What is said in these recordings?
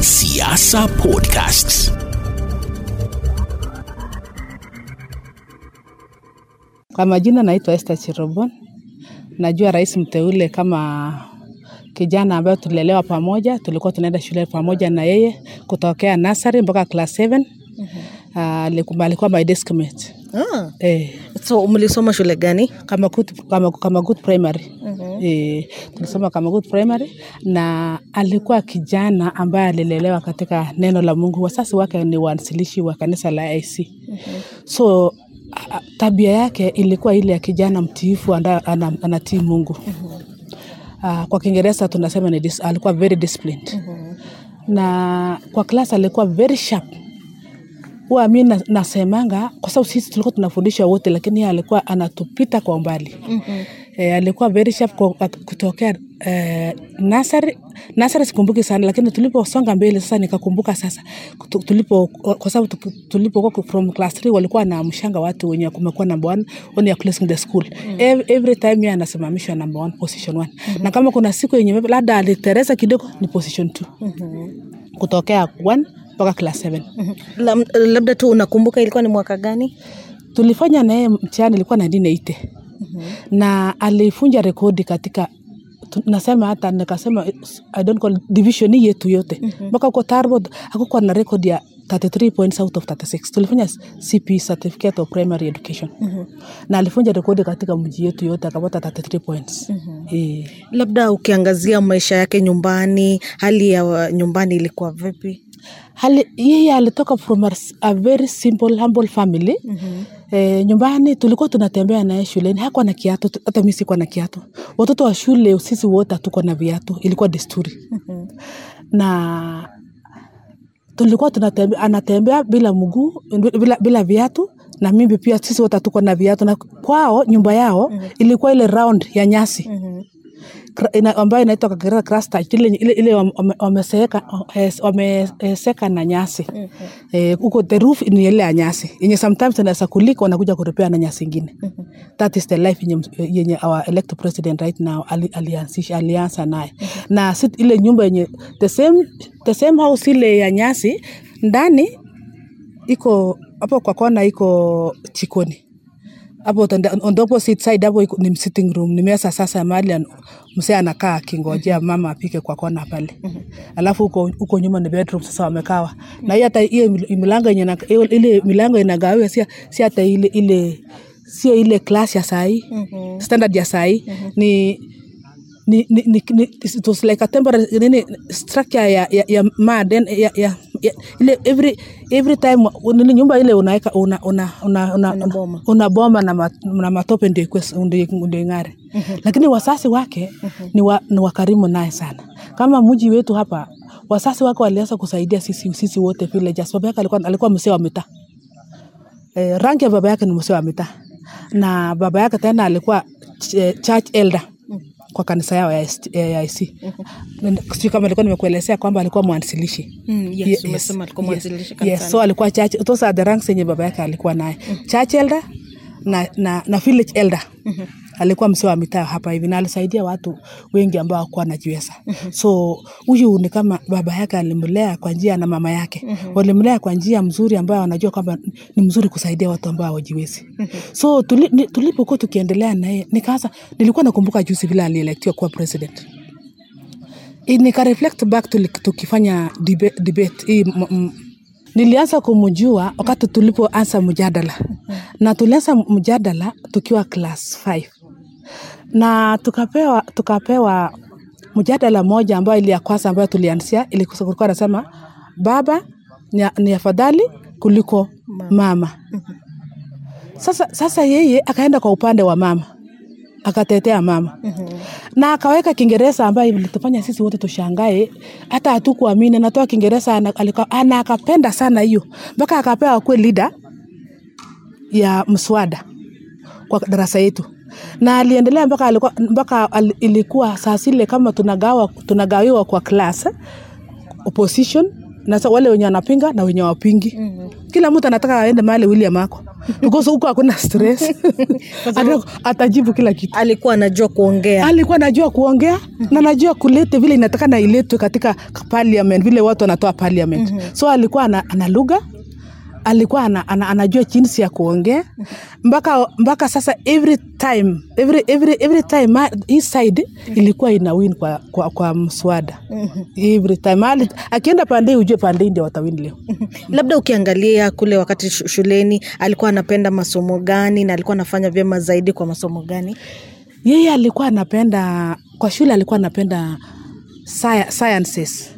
Siasa Podcasts. Kwa majina naitwa Esther Chirobon. Najua rais mteule kama kijana ambayo tulilelewa pamoja, tulikuwa tunaenda shule pamoja na yeye kutokea nasari mpaka class 7. Ah, alikuwa alikuwa my desk mate. Ah, Eh, so mlisoma shule gani? kama good, kama, kama good primary. Eh, tulisoma kama good primary na alikuwa kijana ambaye alilelewa katika neno la Mungu. Wasasi wake ni waanzilishi wa kanisa la IC. So a- a- tabia yake ilikuwa ile ya kijana mtiifu anatii Mungu. Mungu. Uh, kwa Kiingereza tunasema ni dis, alikuwa very disciplined. Na kwa class alikuwa very sharp. Huwa mi nasemanga kwa sababu sisi tulikuwa tunafundisha wote, lakini yeye alikuwa anatupita kwa umbali. E, alikuwa very sharp kutokea eh, nasari nasari sikumbuki sana, lakini tuliposonga mbele sasa nikakumbuka sasa tulipo kwa sababu tulipokuwa from class 3 walikuwa na mshanga watu wenye kumekuwa number one when you closing the school. Every, every time yeye anasimamishwa number one position one. Na kama kuna siku yenye labda aliteresa kidogo ni position two. Kutokea one mpaka class 7 Lam- Labda tu unakumbuka ilikuwa ni mwaka gani? tulifanya naye mtihani ilikuwa 1980 na alifunja rekodi katika nasema hata nikasema I don't call division yetu yote. Mpaka huko Tarbot hakukuwa na record ya 33 points out of 36 tulifanya CP certificate of primary education. Na alifunja rekodi katika mji yetu yote akapata 33 points. Eh. Labda ukiangazia maisha yake nyumbani, hali ya nyumbani ilikuwa vipi? Hali yeye alitoka from a, a very simple humble family. Mm-hmm. E, nyumbani tulikuwa tunatembea naye shuleni. Hakuwa na kiatu hata mimi sikuwa na kiatu. Watoto wa shule sisi wote hatuko na viatu. Ilikuwa desturi. Mm-hmm. na tulikuwa tunatembea anatembea bila mguu bila, bila viatu. Na mimi pia sisi wote hatuko na viatu. Na kwao nyumba yao mm-hmm. ilikuwa ile round ya nyasi. Mm-hmm. Kra- ina- ambayo inaitwa kwa Kiingereza grass thatch, ile ile ile wame- wame- wameseka eh, wameseka na nyasi. Eh, huko the roof ni ile ya nyasi. Yenye sometimes inaweza kulika wanakuja kurepea na nyasi ingine. That is the life yenye, yenye our elected president right now ali, alianzisha alianza naye. Na sit, ile nyumba yenye the same the same house ile ya nyasi ndani iko hapo kwa kona iko chikoni hapo on the opposite side hapo ni sitting room ni meza sasa mahali msee anakaa akingojea mama apike kwa kona pale. Alafu huko huko nyuma ni bedroom sasa wamekawa na hiyo hata hiyo milango yenye na- ile milango inagawiwa si si hata ile ile sio ile class ya sahi standard ya sahi ni ni, ni, ni, ni, it was like a temporary nini structure ya ya, ya mud then ya, ya, ya ile every every time nini nyumba ile unaweka una una una una, una, Unaboma. una boma na, ma, na matope ndio ndio mm-hmm. lakini wasasi wake ni, wa, ni wakarimu naye sana. Kama mji wetu hapa wasasi wake walianza kusaidia sisi sisi wote villagers baba yake alikuwa alikuwa msee wa mitaa. Eh, rangi ya baba yake ni msee wa mitaa. Na baba yake tena alikuwa ch eh, church elder kwa kanisa yao ya ST ya IC. Sijui kama alikuwa nimekuelezea kwamba alikuwa mwanzilishi. Mm, yes, yes, umesema alikuwa mwanzilishi Yes, so alikuwa church, those are the ranks yenye baba yake alikuwa naye. Church elder na, na, na village elder. Alikuwa mzee wa mitaa hapa hivi na alisaidia watu wengi ambao hawakuwa wanajiweza. So huyu ni kama baba yake alimlea kwa njia na mama yake. Walimlea kwa njia mzuri ambayo wanajua kwamba ni mzuri kusaidia watu ambao hawajiwezi. So tuli, tulipokuwa tukiendelea naye nikaanza nilikuwa nakumbuka juzi vile alielektiwa kuwa president I- nika reflect back tukifanya debate, debate hii nilianza kumjua wakati tulipoanza mjadala na tulianza mjadala tukiwa class 5 na tukapewa tukapewa mjadala moja ambayo ili ya kwanza ambayo tulianzia ilikuwa nasema baba ni, afadhali kuliko mama. sasa, sasa yeye akaenda kwa upande wa mama akatetea mama. Na akaweka kiingereza ambayo ilitufanya sisi wote tushangae hata hatukuamini. Anatoa kiingereza ana, akapenda sana hiyo mpaka akapewa kwe leader ya mswada kwa darasa yetu na aliendelea mpaka alikuwa mpaka al, ilikuwa saa zile kama tunagawa tunagawiwa kwa class opposition na sa- wale wenye wanapinga na wenye wapingi kila mtu anataka aende mahali William ako. Because huko hakuna stress. Ata- atajibu kila kitu. alikuwa anajua kuongea. Alikuwa anajua kuongea na anajua kulete vile inatakana iletwe katika parliament vile watu wanatoa parliament. So alikuwa ana, ana lugha alikuwa ana, ana, anajua jinsi ya kuongea. Mpaka mpaka sasa every time every, every, every time ma- hii side ilikuwa ina win kwa, kwa, kwa mswada. Every time. Ali, akienda pande ujue pande ndio watawin leo. Labda ukiangalia kule wakati shuleni alikuwa anapenda masomo gani na alikuwa anafanya vyema zaidi kwa masomo gani? Yeye alikuwa anapenda kwa shule alikuwa anapenda sci- sciences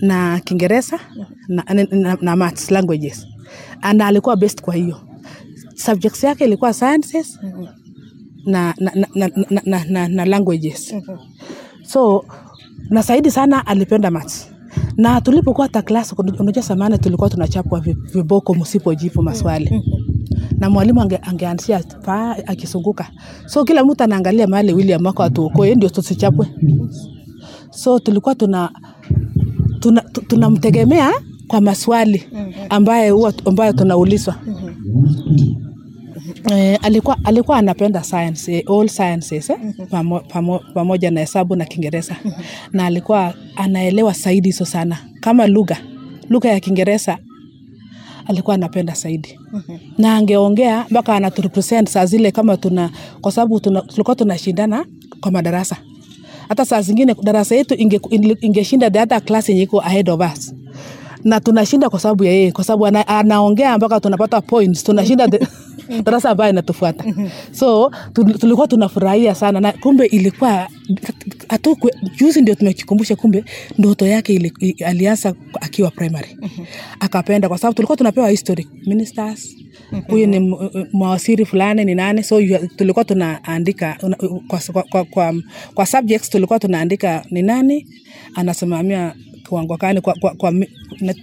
na kiingereza na, na, na, na maths languages na alikuwa best kwa hiyo. Subjects yake ilikuwa sciences na, na, na, na, na, na, na, languages. So na zaidi sana alipenda maths. Na tulipokuwa ta class unajua samani tulikuwa tunachapwa viboko msipojibu maswali. Na mwalimu ange, angeanzia paa akisunguka. So kila mtu anaangalia mahali William wako atuokoe ndio tusichapwe. So tulikuwa tuna tunamtegemea tuna kwa maswali ambaye huwa ambayo tunaulizwa. Eh, alikuwa alikuwa anapenda science eh, all sciences eh, pamo, pamo, pamoja na hesabu na Kiingereza. Na alikuwa anaelewa zaidi hizo sana. Kama lugha lugha ya Kiingereza alikuwa anapenda zaidi. Na angeongea mpaka anaturepresent saa zile kama tuna kwa sababu tuna, tulikuwa tunashindana kwa madarasa. Hata saa zingine darasa yetu ingeshinda inge- the other class yenye iko ahead of us na tunashinda kwa sababu ya yeye kwa sababu ana, anaongea mpaka tunapata points tunashinda darasa ambayo inatufuata. So tulikuwa tunafurahia sana na kumbe ilikuwa hatu juzi ndio tumekikumbusha kumbe ndoto yake ili, alianza akiwa primary. Akapenda kwa sababu tulikuwa tunapewa history ministers huyu ni m- m- fulani ni nane so you- tulikuwa tunaandika kwa, kwa, kwa, kwa, kwa subjects tulikuwa tunaandika ni nani anasimamia kiwango gani kwa, kwa, kwa,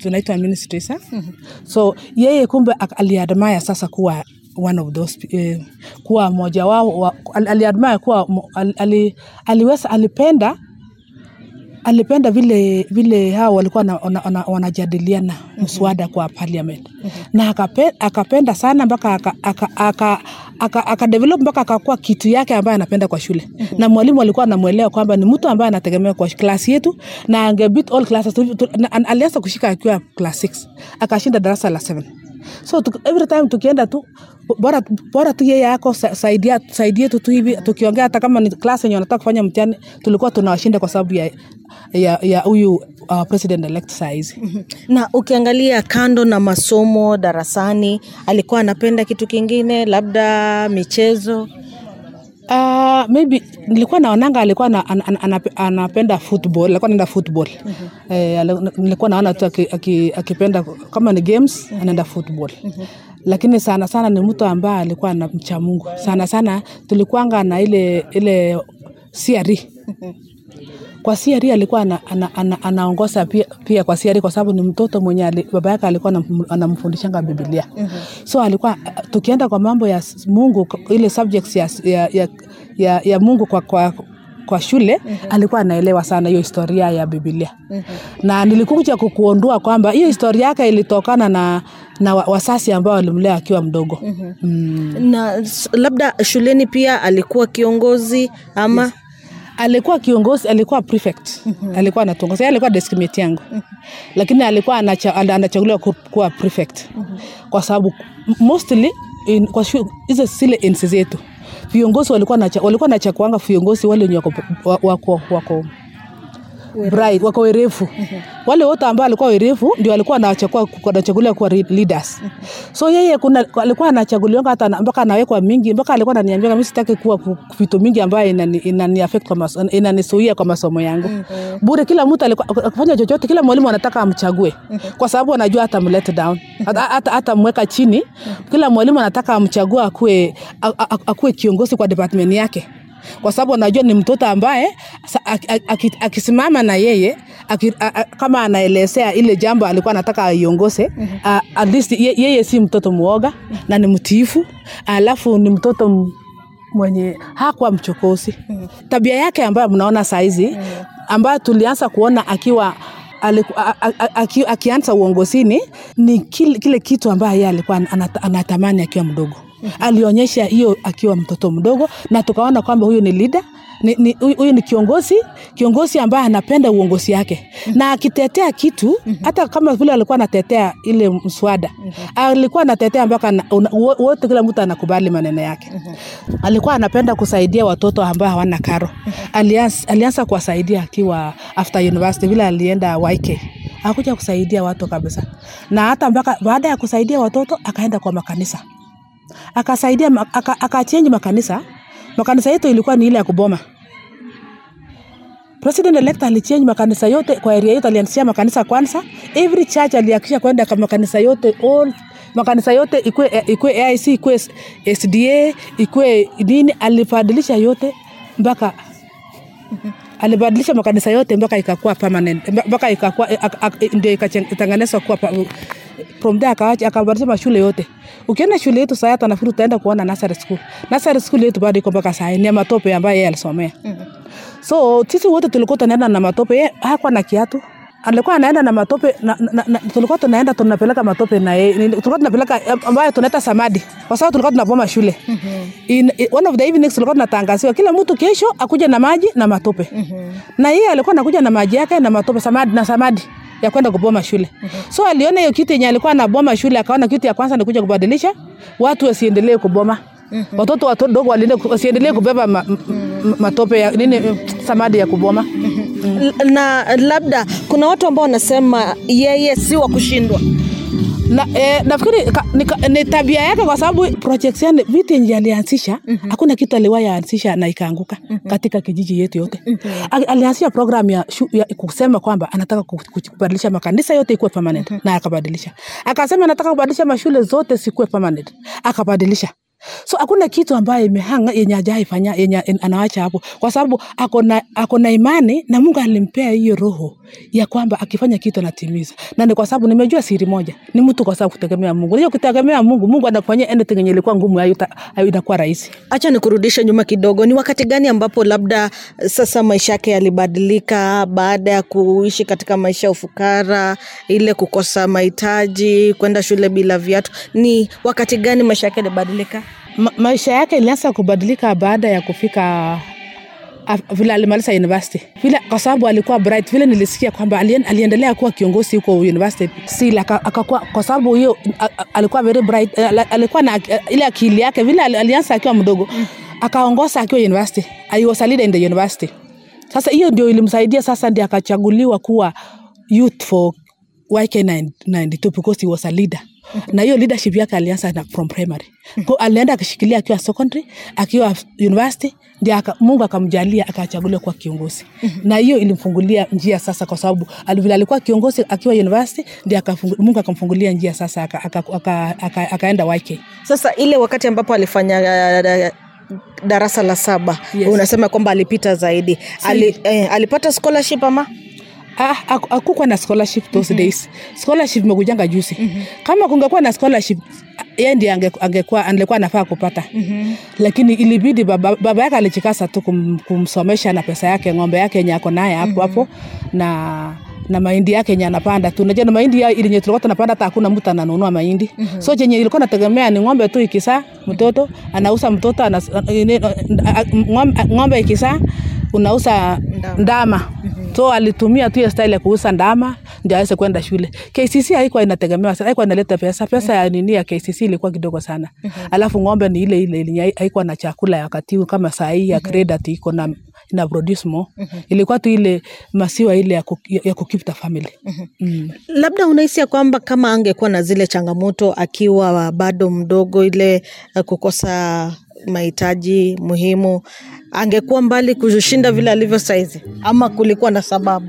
tunaitwa ministry sa mm -hmm. so yeye kumbe aliadmaya sasa kuwa one of those eh, kuwa mmoja wao wa, aliadmaya kuwa ali, aliweza alipenda alipenda vile vile hao walikuwa na- wana- wana- wanajadiliana mswada kwa parliament. Na akapenda sana mpaka aka, aka, aka, aka, aka develop mpaka akakuwa kitu yake ambaye anapenda kwa shule. Na mwalimu alikuwa anamwelewa kwamba ni mtu ambaye anategemea kwa klasi yetu na angebit all classes. Alianza kushika akiwa class 6 akashinda darasa la 7 so tuk, every time tukienda tu bora, bora tu yeye yako sa- saidia saidie tu tu hivi tukiongea hata kama ni class yenye wanataka kufanya mtihani tulikuwa tunawashinda kwa sababu ya ya ya huyu uh, president elect size na ukiangalia kando na masomo darasani alikuwa anapenda kitu kingine labda michezo Uh, maybe nilikuwa naonanga alikuwa na, an, an, an, anapenda football alikuwa anaenda football. Eh, nilikuwa naona tu aki- aki- akipenda kama ni games anaenda football. Lakini sana sana ni mtu ambaye alikuwa na mcha Mungu. Sana sana tulikuanga na ile ile CRE kwa CRE alikuwa ana, ana, ana, anaongoza pia, pia kwa CRE kwa sababu ni mtoto mwenye baba yake alikuwa anamfundishanga Biblia. So alikuwa tukienda kwa mambo ya Mungu ile subjects ya, ya, ya, ya, Mungu kwa, kwa, kwa shule alikuwa anaelewa sana hiyo historia ya Biblia. Na nilikuja kukuondua kwamba hiyo historia yake ilitokana na, na wasasi ambao walimlea akiwa mdogo. Mm. na labda shuleni pia alikuwa kiongozi ama alikuwa kiongozi alikuwa prefect. Alikuwa anatongoza alikuwa deskmate yangu. Lakini alikuwa anacha, anachaguliwa kuwa prefect. Kwa sababu mostly in, kwa hizo zile enzi zetu viongozi walikuwa nacha, walikuwa nachakuanga viongozi wale wenye wako, wako, wako, wako bright wako werefu wale wote ambao alikuwa werefu ndio alikuwa anachaguliwa kwa leaders. So yeye kuna alikuwa anachaguliwa hata mpaka anawekwa mingi mpaka alikuwa ananiambia mimi sitaki kuwa vitu mingi ambayo inani, inani affect kwa maso, inanisuia kwa masomo yangu. Bure kila mtu alikuwa akifanya chochote kila mwalimu anataka amchague. Kwa sababu anajua hata mlet down. Hata hata- mweka chini kila mwalimu anataka amchague akue a- a- akue kiongozi kwa department yake kwa sababu anajua ni mtoto ambaye akisimama na yeye kama anaelezea ile jambo alikuwa anataka aiongoze at least ye, yeye si mtoto mwoga na ni mtiifu alafu ni mtoto mwenye hakuwa mchokozi. Tabia yake ambayo mnaona saizi ambayo tulianza kuona akiwa akianza uongozini ni kile, kile kitu ambayo yeye alikuwa anatamani akiwa mdogo alionyesha hiyo akiwa mtoto mdogo na tukaona kwamba huyu ni leader ni, ni, huyu ni kiongozi kiongozi ambaye anapenda uongozi yake. Na akitetea kitu hata kama vile alikuwa anatetea ile mswada alikuwa anatetea mpaka wote kila mtu anakubali maneno yake. Alikuwa anapenda kusaidia watoto ambao hawana karo. Alianza, alianza kuwasaidia akiwa after university vile alienda YK akuja kusaidia watu kabisa. Na hata mpaka baada ya kusaidia watoto akaenda kwa makanisa akasaidia akachange aka- makanisa. Makanisa yetu ilikuwa ni ile ya kuboma. President elect alichange makanisa yote kwa area yote, alianzisha makanisa kwanza. Every church alihakikisha kwenda kwa makanisa yote all makanisa yote ikue, ikue aic ikwe sda ikwe nini alibadilisha yote mpaka alibadilisha makanisa yote mpaka ikakuwa permanent mpaka ikakuwa ak- ak- ndio ikatengenezwa kuwa from there akawacha akabadilisha mashule yote. Ukienda shule yetu saa hata nafikiri utaenda kuona nursery school. Nursery school yetu bado iko mpaka saa ni matope ambayo yeye alisomea. So sisi wote tulikuwa tunaenda na matope hakuwa na kiatu alikuwa anaenda na matope na, na, na, tulikuwa tunaenda tunapeleka matope na yeye. Tulikuwa tunapeleka eh, ambayo tunaita samadi. Kwa sababu tulikuwa tunapoma shule. In, in, one of the evenings tulikuwa tunatangaziwa kila mtu kesho akuja na maji na matope. Na yeye alikuwa anakuja na maji yake na matope samadi na samadi ya kwenda kuboma shule. So aliona hiyo kitu yenye alikuwa anaboma shule akaona kitu ya kwanza ni kuja kubadilisha watu wasiendelee kuboma. Watoto wadogo wasiendelee kubeba ma, mm-hmm. matope ya nini samadi ya kuboma Na labda kuna watu ambao wanasema yeye si wa kushindwa. Na, eh, nafikiri ni, tabia yake kwa sababu projects yani vitu yenye alianzisha hakuna kitu aliwahi anzisha na ikaanguka katika kijiji yetu yote. Ali- alianzisha program ya, shu, ya kusema kwamba anataka ku- ku- kubadilisha makanisa yote ikuwe permanent na akabadilisha. Akasema anataka kubadilisha mashule zote sikuwe permanent akabadilisha so hakuna kitu ambayo imehanga yenye hajaifanya yenye anawacha hapo. Kwa sababu akona akona imani na mungu alimpea hiyo roho ya kwamba akifanya kitu anatimiza. Na ni kwa sababu nimejua siri moja. Ni mtu kwa sababu kutegemea mungu. Hiyo kutegemea mungu mungu anafanyia anything yenye ilikuwa ngumu hayo inakuwa rahisi. Acha nikurudishe nyuma kidogo. Ni wakati gani ambapo labda sasa maisha yake yalibadilika baada ya kuishi katika maisha ya ufukara ile kukosa mahitaji kwenda shule bila viatu? Ni wakati gani maisha yake yalibadilika Ma, maisha yake ilianza kubadilika baada ya kufika af- vile alimaliza university. Vile kwa sababu alikuwa bright vile nilisikia kwamba alien, aliendelea kuwa kiongozi huko university. Si aka- akakuwa kwa sababu hiyo alikuwa very bright alikuwa na ile akili yake vile ali- alianza akiwa mdogo akaongoza akiwa university. I was a leader in the university. Sasa hiyo ndio ilimsaidia sasa ndio akachaguliwa kuwa youth for YK92 because he was a leader na hiyo leadership yake alianza na from primary. Kwa alienda akishikilia akiwa secondary akiwa university ndio aka, mungu akamjalia akachaguliwa kuwa kiongozi. Na hiyo ilimfungulia njia sasa kwa sababu ali- alikuwa kiongozi akiwa university ndio mungu akamfungulia njia sasa akaenda aka, aka, aka, aka YK sasa ile wakati ambapo alifanya uh, darasa la saba Yes. unasema kwamba alipita zaidi. Ali, eh, alipata scholarship ama hakukuwa na scholarship those days. Scholarship imekujanga juzi kama kungekuwa na scholarship yeye ndiye ange- angekuwa anafaa kupata. Lakini ilibidi baba, baba yake alichikasa tu kum, kumsomesha na pesa yake ng'ombe yake yenye ako naye hapo hapo na na mahindi yake yenye anapanda tu. Unajua na mahindi yenye tulikuwa tunapanda hata hakuna mtu ananunua mahindi. So chenye ilikuwa nategemea ni ng'ombe tu ikisaa mtoto anauza mtoto anas, ng'ombe, ng'ombe ikisaa unauza ndama so alitumia tu style ya kuuza ndama ndio aweze kwenda shule. Kcc haikuwa inategemewa sana haikuwa inaleta pesa. Pesa ya nini ya kcc ilikuwa kidogo sana. Alafu ng'ombe ni ile ile haikuwa na chakula ya wakati huu kama saa hii ya grade ati iko na na produce more. Ilikuwa tu ile masiwa ile ya, ku, ya, ku keep the family. Mm. labda unahisi ya kwamba kama angekuwa na zile changamoto akiwa bado mdogo ile eh, kukosa mahitaji muhimu. Angekuwa mbali kushinda vile alivyo saizi ama kulikuwa na sababu?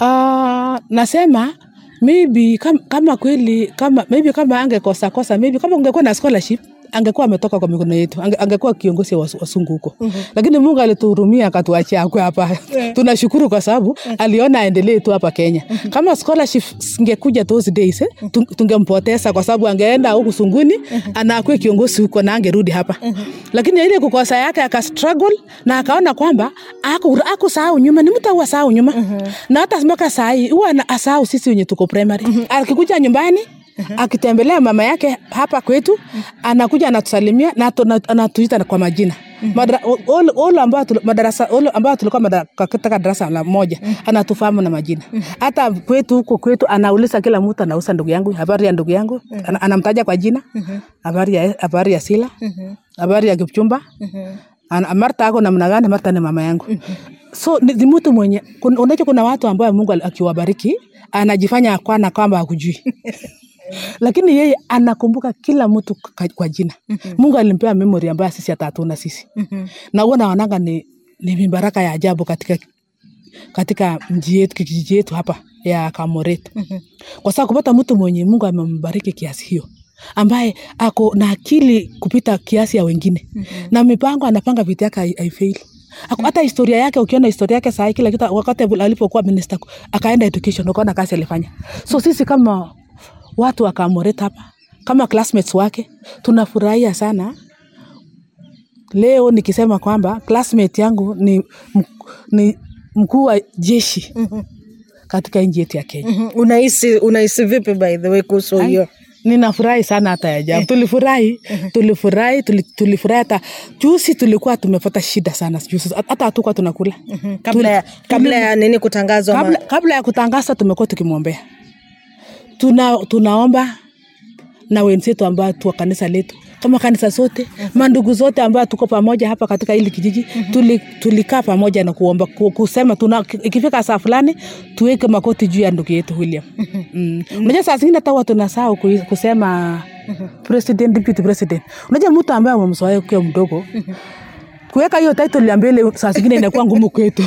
Uh, nasema maybe kama, kama kweli kama maybe kama angekosa kosa maybe kama ungekuwa na scholarship angekuwa ametoka kwa mikono yetu ange, angekuwa kiongozi wa wasungu huko mm-hmm. lakini mungu alituhurumia akatuachia akwe hapa tunashukuru kwa sababu aliona aendelee tu hapa kenya mm-hmm. kama scholarship singekuja those days eh, tungempoteza kwa sababu angeenda huku sunguni mm-hmm. anakuwa kiongozi huko na angerudi hapa mm-hmm. lakini ile kukosa yake aka struggle na akaona kwamba aku, aku sahau nyuma ni mtu asahau nyuma mm-hmm. na hata mpaka sahii huwa asahau sisi wenye tuko primary mm-hmm. akikuja nyumbani akitembelea mama yake hapa kwetu anakuja anatusalimia na anatuita kwa majina. Ole ambao madarasa ole ambao tulikuwa katika darasa la moja anatufahamu na majina. Hata kwetu huko kwetu anauliza kila mtu anausa ndugu yangu habari ya ndugu yangu anamtaja kwa jina habari ya habari ya sila habari ya kipchumba marta ako namna gani marta ni mama yangu. So ni, mtu mwenye unajua kuna watu ambao mungu akiwabariki anajifanya akwana kwamba hakujui lakini yeye anakumbuka kila mtu kwa jina mm-hmm. mungu alimpea memory ambayo sisi hata hatuna sisi mm-hmm. na huwa naonanga ni, ni mibaraka ya ajabu katika katika mji yetu kijiji yetu hapa ya kamoret mm-hmm. kwa sababu kupata mtu mwenye mungu amembariki kiasi hiyo ambaye ako na akili kupita kiasi ya wengine mm-hmm. na mipango anapanga vitu yake hai- haifeili Ako- hata historia yake ukiona historia yake sahii kila kitu wakati alipokuwa minister akaenda education ukaona kazi alifanya so sisi kama watu wakamoret hapa. Kama classmates wake tunafurahia sana. Leo nikisema kwamba classmate yangu ni, ni mkuu wa jeshi katika nchi yetu ya Kenya. Mhm. unahisi unahisi vipi by the way kuhusu hiyo? Ninafurahi sana hata ya jamu. Tulifurahi, tulifurahi, tulifurahi hata juzi tulikuwa tumepata shida sana. Juzi, hata hatukuwa tunakula. Kabla ya, kabla ya nini kutangazwa kabla, kabla ya kutangaza tumekuwa tukimwombea tuna, tunaomba na wenzetu ambao tu wa kanisa letu kama kanisa zote mandugu zote ambao tuko pamoja hapa katika hili kijiji tuli, tulikaa pamoja na kuomba kusema tuna, ikifika saa fulani tuweke makoti juu ya ndugu yetu William. Mm. Unajua saa zingine hata huwa tunasahau ku- kusema president, deputy president. Unajua mtu ambaye umemzoea ukiwa mdogo kuweka hiyo title ya mbele saa zingine inakuwa ngumu kwetu.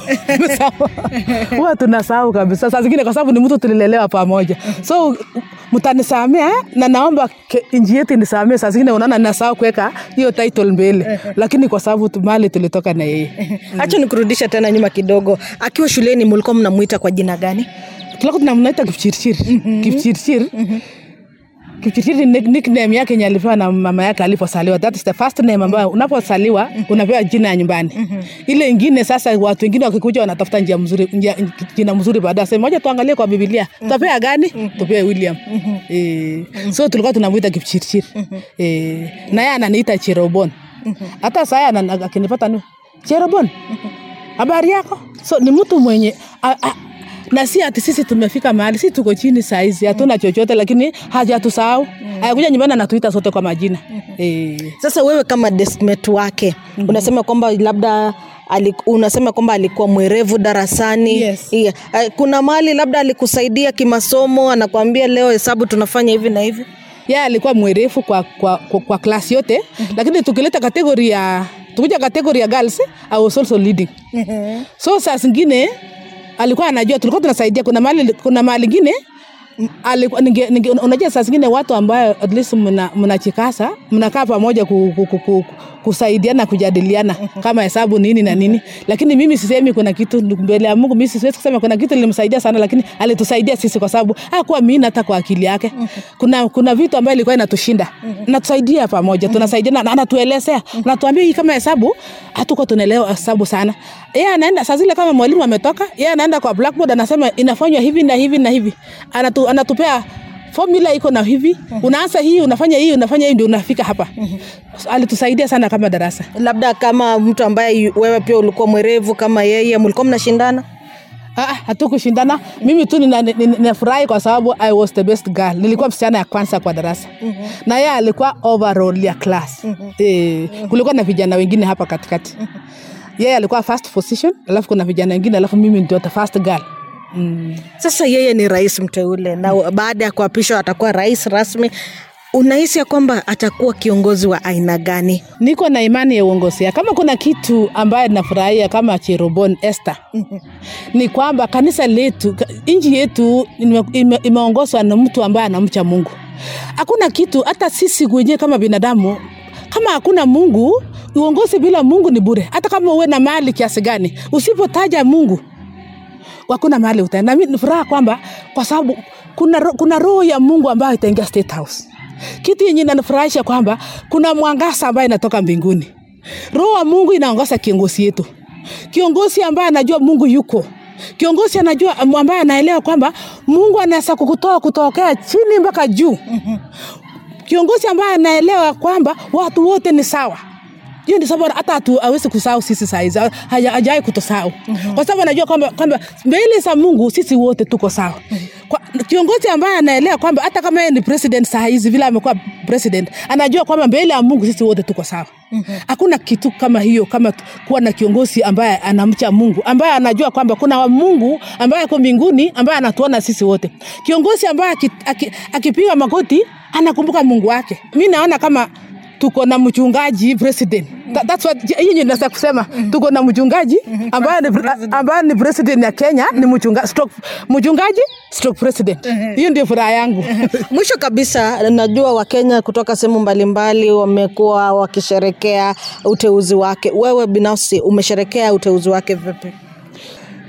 Huwa tunasahau kabisa. Saa zingine kwa sababu ni mtu tulilelewa pamoja. So mtanisamea na naomba nji yetu nisamee saa zingine unaona nasahau kuweka hiyo title mbele. Lakini kwa sababu mali tulitoka na yeye. Hacha nikurudisha tena nyuma kidogo. Akiwa shuleni mlikuwa mnamwita kwa jina gani? Tulikuwa tunamnaita kipchirchir. Kipchirchir. Kipchirchir nick- nickname yake yenye alipewa na mama yake alipozaliwa. That is the first name ambayo unapozaliwa unapewa jina ya nyumbani. Ile ingine sasa watu wengine wakikuja wanatafuta njia mzuri njia, jina mzuri baadaye. Sema moja tuangalie kwa Biblia. Tupea gani? Tupea William. Eh, so tulikuwa tunamuita Kipchirchir. Eh, na yeye ananiita Cherobon. Hata sasa akinipata ni Cherobon. Habari yako? So ni mtu mwenye a, a, na si ati sisi tumefika mahali si tuko chini saizi hatuna chochote lakini hajatusahau ayakuja nyumbani anatuita sote kwa majina. Eh. sasa wewe kama deskmate wake unasema kwamba labda aliku, unasema kwamba alikuwa mwerevu darasani. Yes. yeah. Kuna mali labda alikusaidia kimasomo anakwambia leo hesabu tunafanya hivi na hivi? Yeye alikuwa mwerefu kwa, kwa, kwa, kwa klasi yote lakini tukileta kategori ya tukuja kategori ya girls I was also leading. So saa zingine alikuwa anajua tulikuwa tunasaidia. Kuna mali kuna mali ingine unajua saa zingine watu ambayo at least mna- mnachikasa mnakaa pamoja ku, ku, ku, ku, kusaidiana kujadiliana kama hesabu nini na nini. Lakini mimi sisemi kuna kitu mbele ya mungu. Mimi siwezi kusema kuna kitu nilimsaidia sana lakini alitusaidia sisi kwa sababu hakuwa mimi hata kwa akili yake. Kuna kuna vitu ambayo ilikuwa inatushinda. Natusaidia pamoja tunasaidiana na anatuelezea. Anatuambia hii kama hesabu hatuko tunaelewa hesabu sana. Yeye anaenda saa zile kama mwalimu ametoka yeye anaenda kwa blackboard anasema inafanywa hivi na hivi na hivi. Anatu, anatupea formula iko na hivi. Unaanza hii unafanya hii unafanya hii ndio unafika hapa. Alitusaidia sana kama darasa. Labda kama mtu ambaye wewe pia ulikuwa mwerevu kama yeye mlikuwa mnashindana? Ah, ah, hatukushindana. Mimi tu nina- nina- ninafurahi kwa sababu i was the best girl. Nilikuwa msichana ya kwanza kwa darasa. Na yeye alikuwa overall ya class. Eh, kulikuwa na vijana wengine hapa katikati. Yeye alikuwa first position alafu kuna vijana wengine alafu mimi ndio the first girl mm. sasa yeye ni rais mteule na baada ya kuapishwa atakuwa rais rasmi. Unahisi ya kwamba atakuwa kiongozi wa aina gani? Niko na imani ya uongozi. Kama kuna kitu ambaye nafurahia kama cherobon Esther ni kwamba kanisa letu nchi yetu ime- ime- imeongozwa na mtu ambaye anamcha mungu. Hakuna kitu hata sisi wenyewe kama binadamu kama hakuna mungu uongozi bila mungu ni bure. Hata kama uwe na mali kiasi gani usipotaja mungu hakuna mahali utaenda. Ni furaha kwamba kwa sababu kuna, kuna roho ya mungu ambayo itaingia state house. Kitu yenye inanifurahisha kwamba kuna mwangaza ambayo inatoka mbinguni. Roho wa mungu inaongoza kiongozi yetu. Kiongozi ambaye anajua mungu yuko. Kiongozi anajua ambaye anaelewa kwamba mungu anaweza kukutoa kutokea chini mpaka juu. Kiongozi ambaye anaelewa kwamba watu wote ni sawa hiyo ndio sababu hata tu awezi kusahau sisi saizi hajawai kutosahau mm-hmm. kwa sababu anajua kwamba kwamba mbele za mungu sisi wote tuko sawa mm-hmm. kwa, kiongozi ambaye anaelewa kwamba hata kama yeye ni president saa hizi vile amekuwa president anajua kwamba mbele ya mungu sisi wote tuko sawa hakuna mm-hmm. kitu kama hiyo kama kuwa na kiongozi ambaye anamcha mungu ambaye anajua kwamba kuna wa mungu ambaye ako mbinguni ambaye anatuona sisi wote kiongozi ambaye aki- aki- akipiga magoti anakumbuka mungu wake mi naona kama tuko na mchungaji president. That's what hiyo ndio kusema. Tuko na mchungaji ambaye ni ambaye ni president ya Kenya ni mchunga, stroke, mchungaji stroke president. Hiyo ndio furaha yangu. Mwisho kabisa, najua Wakenya kutoka sehemu mbalimbali wamekuwa wakisherekea uteuzi wake. Wewe binafsi umesherekea uteuzi wake vipi?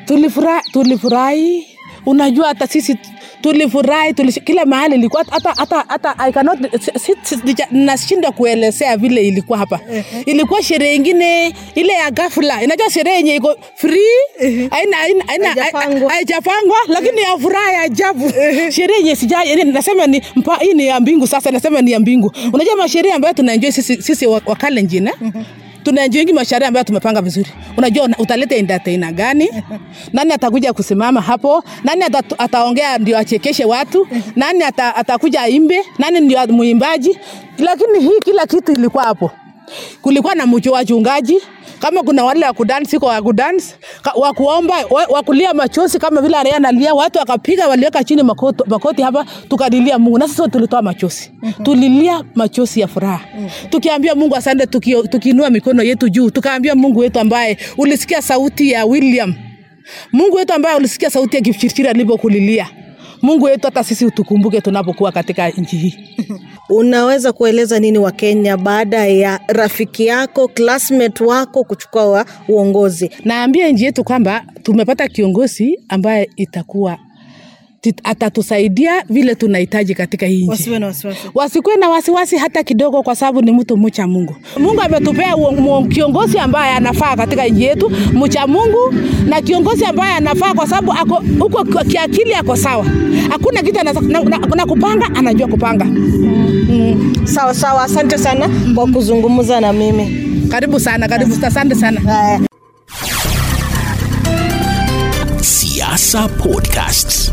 tulifurahi tulifurahi. Unajua hata sisi tulifurahi tulish, kila mahali ilikuwa hata hata hata I cannot nashindwa kuelezea vile ilikuwa hapa. Ilikuwa sherehe ingine ile ya ghafla. Inajua sherehe yenye iko free haina haina Haijapangwa. lakini ya furaha ya ajabu. Sherehe yenye sija nasema ni mpa, hii ni ya mbingu sasa nasema ni ya mbingu. Unajua masherehe ambayo tunaenjoy sisi sisi wa- wakalenjin eh? Tunaenjoingi mashare ambayo tumepanga vizuri. Unajua una- utaleta entertainer gani? Nani atakuja kusimama hapo? Nani ata, ataongea ndio achekeshe watu? Nani ata, atakuja aimbe? Nani ndio muimbaji lakini hii kila kitu ilikuwa hapo kulikuwa na mchu wachungaji kama kuna wale wa kudansi kwa wa kudansi wa kuomba wa- kulia machozi kama vile area analia watu wakapiga waliweka chini makoti, makoti hapa tukalilia Mungu. Na sisi tulitoa machozi. Tulilia machozi ya furaha. Tukiambia Mungu asante tukiinua mikono yetu juu tukaambia Mungu wetu ambaye ulisikia sauti ya William. Mungu wetu ambaye ulisikia sauti ya Kipchirchir alipokulilia Mungu wetu hata sisi utukumbuke tunapokuwa katika nchi hii Unaweza kueleza nini Wakenya baada ya rafiki yako classmate wako kuchukua wa uongozi? naambia nchi yetu kwamba tumepata kiongozi ambaye itakuwa atatusaidia vile tunahitaji katika hii nchi na wasiwasi. wasikuwe na wasiwasi hata kidogo kwa sababu ni mtu mcha mungu mungu ametupea kiongozi ambaye anafaa katika nchi yetu mcha mungu na kiongozi ambaye anafaa kwa sababu ako huko kiakili ako sawa hakuna kitu na, na, na, na kupanga anajua kupanga mm. Sawa sawa, asante sana kwa kuzungumza na mimi. karibu sana karibu asante sana Siasa Podcasts.